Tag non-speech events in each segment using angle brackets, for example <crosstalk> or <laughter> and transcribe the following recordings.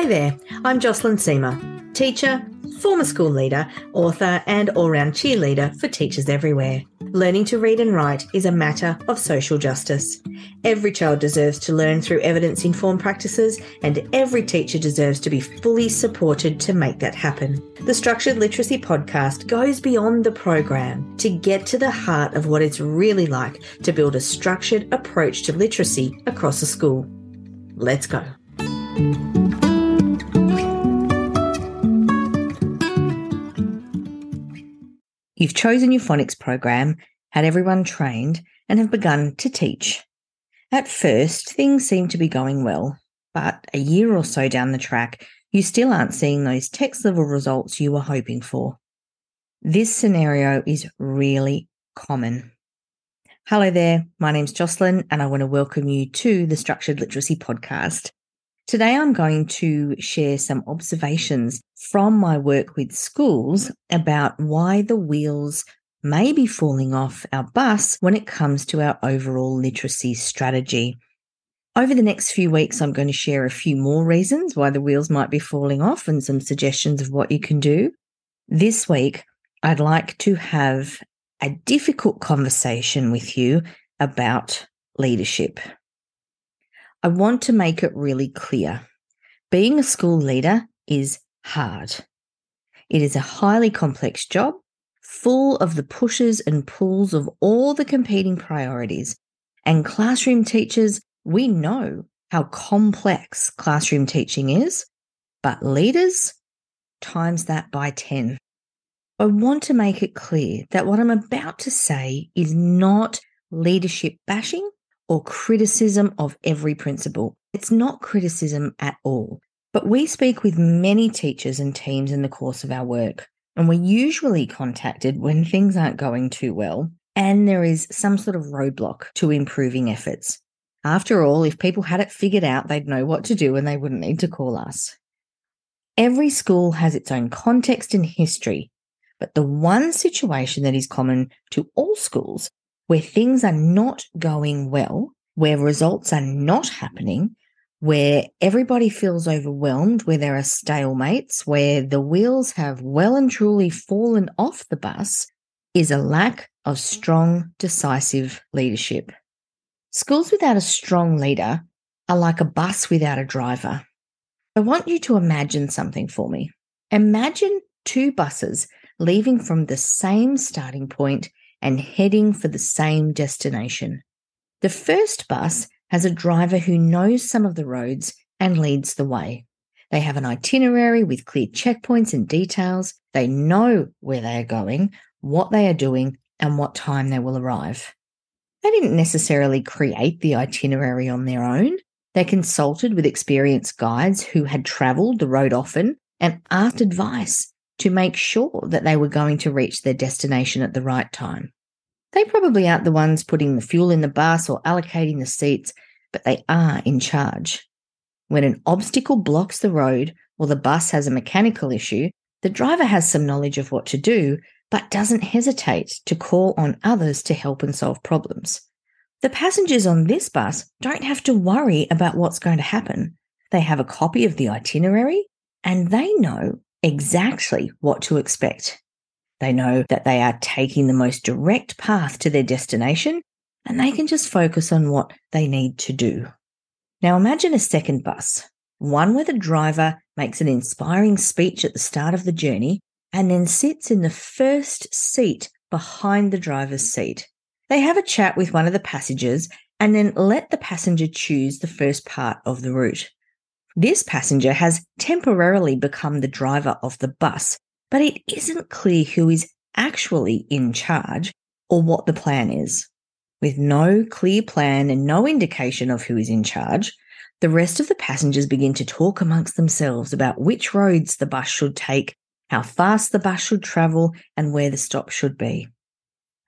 Hi there, I'm Jocelyn Seamer, teacher, former school leader, author, and all round cheerleader for teachers everywhere. Learning to read and write is a matter of social justice. Every child deserves to learn through evidence informed practices, and every teacher deserves to be fully supported to make that happen. The Structured Literacy Podcast goes beyond the program to get to the heart of what it's really like to build a structured approach to literacy across a school. Let's go. You've chosen your phonics program, had everyone trained, and have begun to teach. At first, things seem to be going well, but a year or so down the track, you still aren't seeing those text level results you were hoping for. This scenario is really common. Hello there, my name's Jocelyn, and I want to welcome you to the Structured Literacy Podcast. Today, I'm going to share some observations from my work with schools about why the wheels may be falling off our bus when it comes to our overall literacy strategy. Over the next few weeks, I'm going to share a few more reasons why the wheels might be falling off and some suggestions of what you can do. This week, I'd like to have a difficult conversation with you about leadership. I want to make it really clear. Being a school leader is hard. It is a highly complex job, full of the pushes and pulls of all the competing priorities. And classroom teachers, we know how complex classroom teaching is, but leaders, times that by 10. I want to make it clear that what I'm about to say is not leadership bashing or criticism of every principal. It's not criticism at all. But we speak with many teachers and teams in the course of our work, and we're usually contacted when things aren't going too well and there is some sort of roadblock to improving efforts. After all, if people had it figured out, they'd know what to do and they wouldn't need to call us. Every school has its own context and history, but the one situation that is common to all schools where things are not going well, where results are not happening, where everybody feels overwhelmed, where there are stalemates, where the wheels have well and truly fallen off the bus, is a lack of strong, decisive leadership. Schools without a strong leader are like a bus without a driver. I want you to imagine something for me. Imagine two buses leaving from the same starting point and heading for the same destination. The first bus has a driver who knows some of the roads and leads the way. They have an itinerary with clear checkpoints and details. They know where they are going, what they are doing, and what time they will arrive. They didn't necessarily create the itinerary on their own. They consulted with experienced guides who had traveled the road often and asked advice to make sure that they were going to reach their destination at the right time. They probably aren't the ones putting the fuel in the bus or allocating the seats, but they are in charge. When an obstacle blocks the road or the bus has a mechanical issue, the driver has some knowledge of what to do, but doesn't hesitate to call on others to help and solve problems. The passengers on this bus don't have to worry about what's going to happen. They have a copy of the itinerary and they know exactly what to expect. They know that they are taking the most direct path to their destination and they can just focus on what they need to do. Now imagine a second bus, one where the driver makes an inspiring speech at the start of the journey and then sits in the first seat behind the driver's seat. They have a chat with one of the passengers and then let the passenger choose the first part of the route. This passenger has temporarily become the driver of the bus, but it isn't clear who is actually in charge or what the plan is. With no clear plan and no indication of who is in charge, the rest of the passengers begin to talk amongst themselves about which roads the bus should take, how fast the bus should travel, and where the stop should be.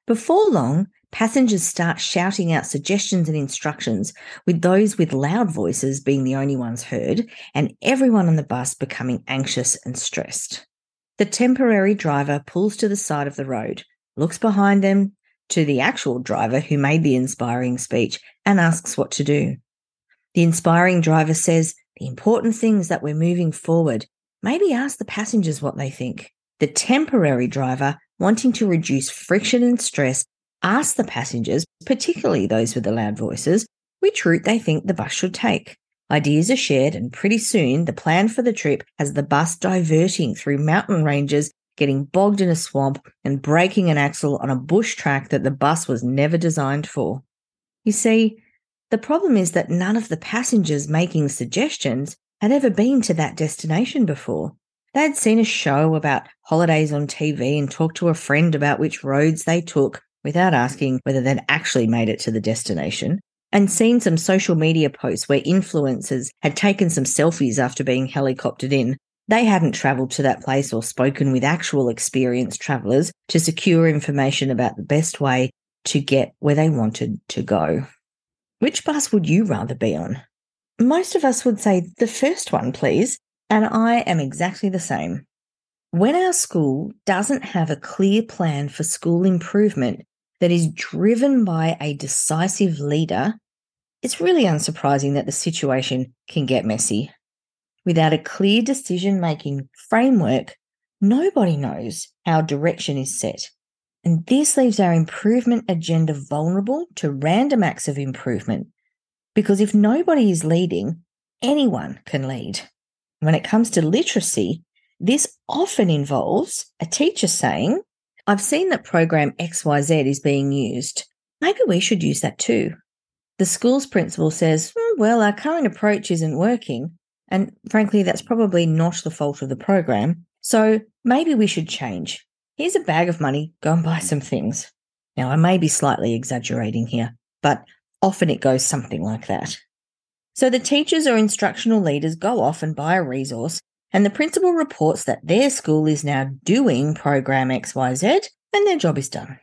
Before long, passengers start shouting out suggestions and instructions, with those with loud voices being the only ones heard, and everyone on the bus becoming anxious and stressed. The temporary driver pulls to the side of the road, looks behind them to the actual driver who made the inspiring speech, and asks what to do. The inspiring driver says, the important things that we're moving forward, maybe ask the passengers what they think. The temporary driver, wanting to reduce friction and stress, ask the passengers, particularly those with the loud voices, which route they think the bus should take. Ideas are shared, and pretty soon the plan for the trip has the bus diverting through mountain ranges, getting bogged in a swamp, and breaking an axle on a bush track that the bus was never designed for. You see, the problem is that none of the passengers making suggestions had ever been to that destination before. They had seen a show about holidays on TV and talked to a friend about which roads they took without asking whether they'd actually made it to the destination, and seen some social media posts where influencers had taken some selfies after being helicoptered in. They hadn't travelled to that place or spoken with actual experienced travellers to secure information about the best way to get where they wanted to go. Which bus would you rather be on? Most of us would say the first one, please, and I am exactly the same. When our school doesn't have a clear plan for school improvement that is driven by a decisive leader, it's really unsurprising that the situation can get messy. Without a clear decision making framework, nobody knows how direction is set. And this leaves our improvement agenda vulnerable to random acts of improvement. Because if nobody is leading, anyone can lead. When it comes to literacy, this often involves a teacher saying, I've seen that program XYZ is being used. Maybe we should use that too. The school's principal says, hmm, Well, our current approach isn't working. And frankly, that's probably not the fault of the program. So maybe we should change here's a bag of money, go and buy some things. Now, I may be slightly exaggerating here, but often it goes something like that. So the teachers or instructional leaders go off and buy a resource, and the principal reports that their school is now doing program XYZ and their job is done.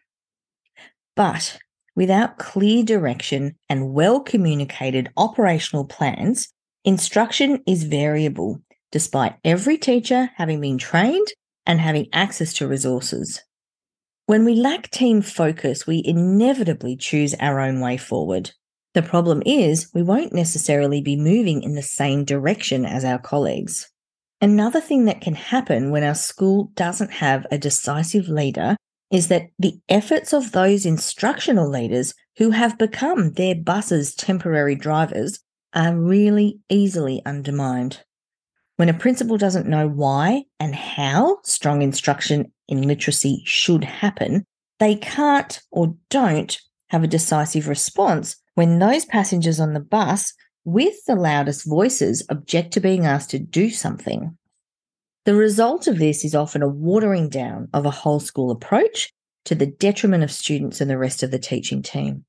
But without clear direction and well communicated operational plans, instruction is variable, despite every teacher having been trained and having access to resources. When we lack team focus, we inevitably choose our own way forward. The problem is, we won't necessarily be moving in the same direction as our colleagues. Another thing that can happen when our school doesn't have a decisive leader is that the efforts of those instructional leaders who have become their bus's temporary drivers are really easily undermined. When a principal doesn't know why and how strong instruction in literacy should happen, they can't or don't have a decisive response when those passengers on the bus with the loudest voices object to being asked to do something. The result of this is often a watering down of a whole school approach to the detriment of students and the rest of the teaching team.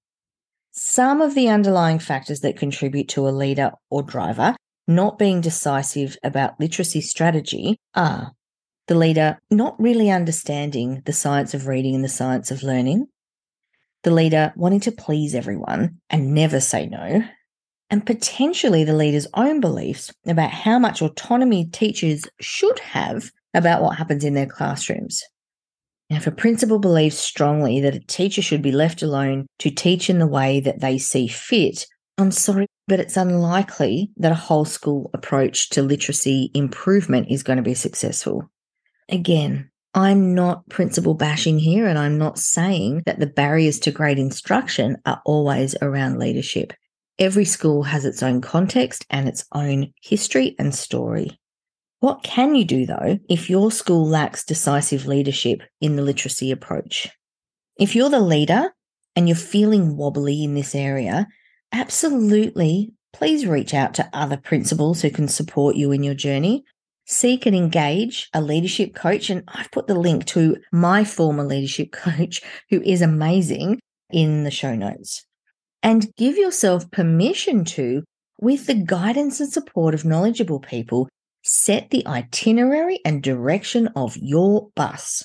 Some of the underlying factors that contribute to a leader or driver not being decisive about literacy strategy are the leader not really understanding the science of reading and the science of learning, the leader wanting to please everyone and never say no, and potentially the leader's own beliefs about how much autonomy teachers should have about what happens in their classrooms. Now, if a principal believes strongly that a teacher should be left alone to teach in the way that they see fit, I'm sorry, but it's unlikely that a whole school approach to literacy improvement is going to be successful. Again, I'm not principal bashing here, and I'm not saying that the barriers to great instruction are always around leadership. Every school has its own context and its own history and story. What can you do, though, if your school lacks decisive leadership in the literacy approach? If you're the leader and you're feeling wobbly in this area, absolutely please reach out to other principals who can support you in your journey. Seek and engage a leadership coach. And I've put the link to my former leadership <laughs> coach, who is amazing, in the show notes. And give yourself permission to, with the guidance and support of knowledgeable people, set the itinerary and direction of your bus.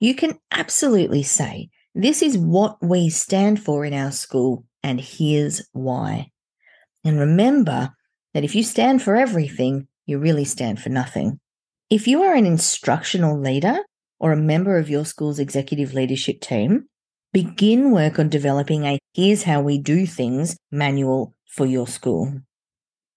You can absolutely say, This is what we stand for in our school and here's why. And remember that if you stand for everything, you really stand for nothing. If you are an instructional leader or a member of your school's executive leadership team, begin work on developing a here's how we do things manual for your school.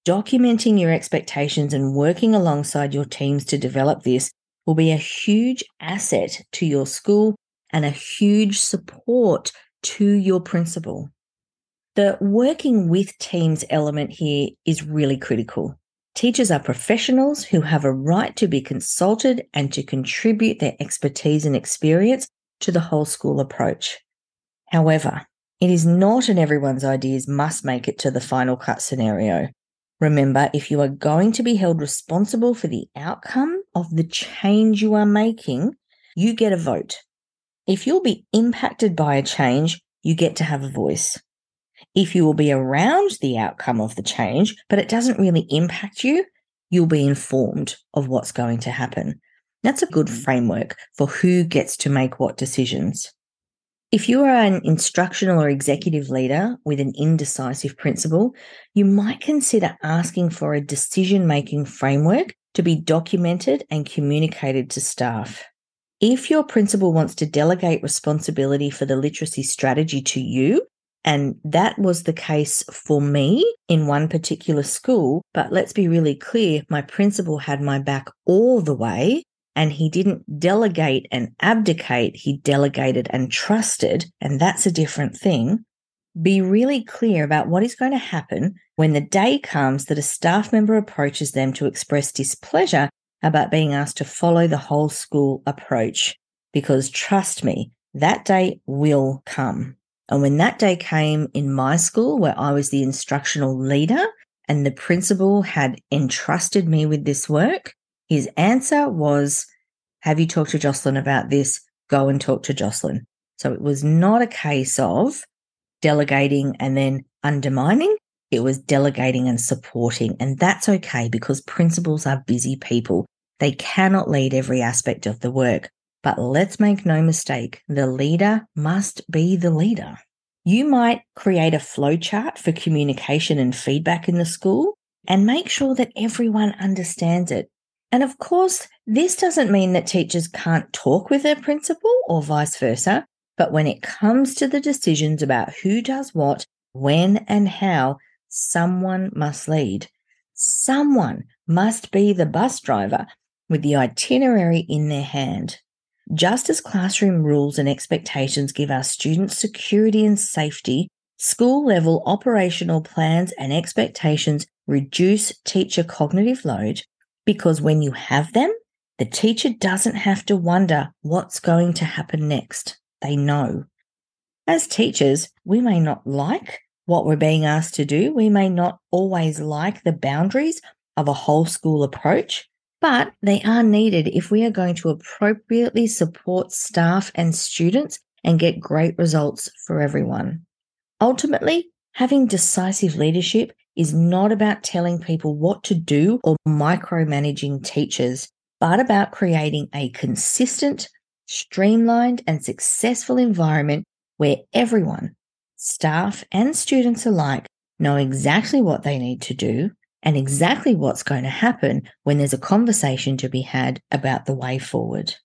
Documenting your expectations and working alongside your teams to develop this will be a huge asset to your school and a huge support to your principal. The working with teams element here is really critical. Teachers are professionals who have a right to be consulted and to contribute their expertise and experience to the whole school approach. However, it is not in everyone's ideas must make it to the final cut scenario. Remember, if you are going to be held responsible for the outcome of the change you are making, you get a vote. If you'll be impacted by a change, you get to have a voice. If you will be around the outcome of the change, but it doesn't really impact you, you'll be informed of what's going to happen. That's a good mm-hmm. framework for who gets to make what decisions. If you are an instructional or executive leader with an indecisive principal, you might consider asking for a decision making framework to be documented and communicated to staff. If your principal wants to delegate responsibility for the literacy strategy to you, and that was the case for me in one particular school, but let's be really clear my principal had my back all the way and he didn't delegate and abdicate, he delegated and trusted. And that's a different thing. Be really clear about what is going to happen when the day comes that a staff member approaches them to express displeasure about being asked to follow the whole school approach. Because trust me, that day will come. And when that day came in my school, where I was the instructional leader and the principal had entrusted me with this work, his answer was, Have you talked to Jocelyn about this? Go and talk to Jocelyn. So it was not a case of delegating and then undermining. It was delegating and supporting. And that's okay because principals are busy people. They cannot lead every aspect of the work. But let's make no mistake, the leader must be the leader. You might create a flowchart for communication and feedback in the school and make sure that everyone understands it. And of course, this doesn't mean that teachers can't talk with their principal or vice versa. But when it comes to the decisions about who does what, when, and how, someone must lead. Someone must be the bus driver with the itinerary in their hand. Just as classroom rules and expectations give our students security and safety, school level operational plans and expectations reduce teacher cognitive load because when you have them, the teacher doesn't have to wonder what's going to happen next. They know. As teachers, we may not like what we're being asked to do. We may not always like the boundaries of a whole school approach, but they are needed if we are going to appropriately support staff and students and get great results for everyone. Ultimately, having decisive leadership is not about telling people what to do or micromanaging teachers, but about creating a consistent, streamlined, and successful environment where everyone, staff and students alike, know exactly what they need to do and exactly what's going to happen when there's a conversation to be had about the way forward.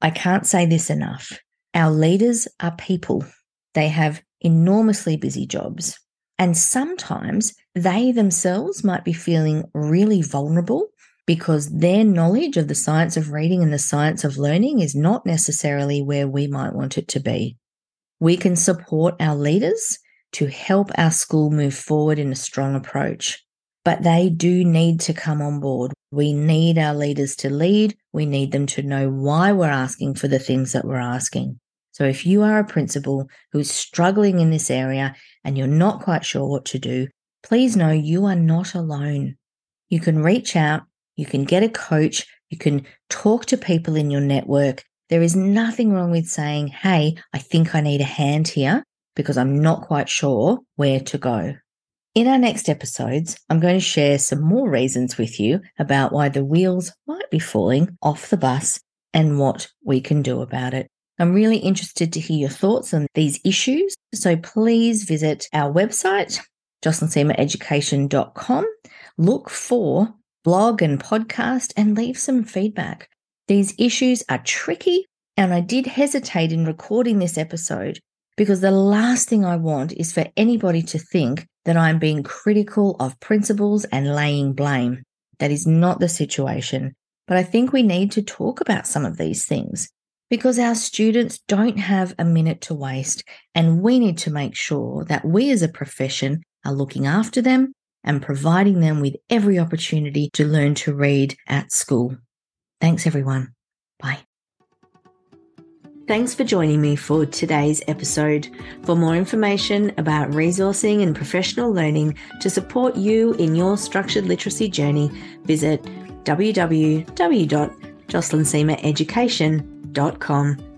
I can't say this enough. Our leaders are people. They have enormously busy jobs. And sometimes they themselves might be feeling really vulnerable because their knowledge of the science of reading and the science of learning is not necessarily where we might want it to be. We can support our leaders to help our school move forward in a strong approach, but they do need to come on board. We need our leaders to lead. We need them to know why we're asking for the things that we're asking. So if you are a principal who's struggling in this area and you're not quite sure what to do, please know you are not alone. You can reach out, you can get a coach, you can talk to people in your network. There is nothing wrong with saying, Hey, I think I need a hand here because I'm not quite sure where to go. In our next episodes, I'm going to share some more reasons with you about why the wheels might be falling off the bus and what we can do about it. I'm really interested to hear your thoughts on these issues. So please visit our website, jocelynseamereducation.com. Look for blog and podcast and leave some feedback. These issues are tricky, and I did hesitate in recording this episode because the last thing I want is for anybody to think that I'm being critical of principals and laying blame. That is not the situation. But I think we need to talk about some of these things because our students don't have a minute to waste, and we need to make sure that we as a profession are looking after them and providing them with every opportunity to learn to read at school. Thanks, everyone. Bye. Thanks for joining me for today's episode. For more information about resourcing and professional learning to support you in your structured literacy journey, visit www.jocelynseamereducation.com www.thebrainwashedwoman.com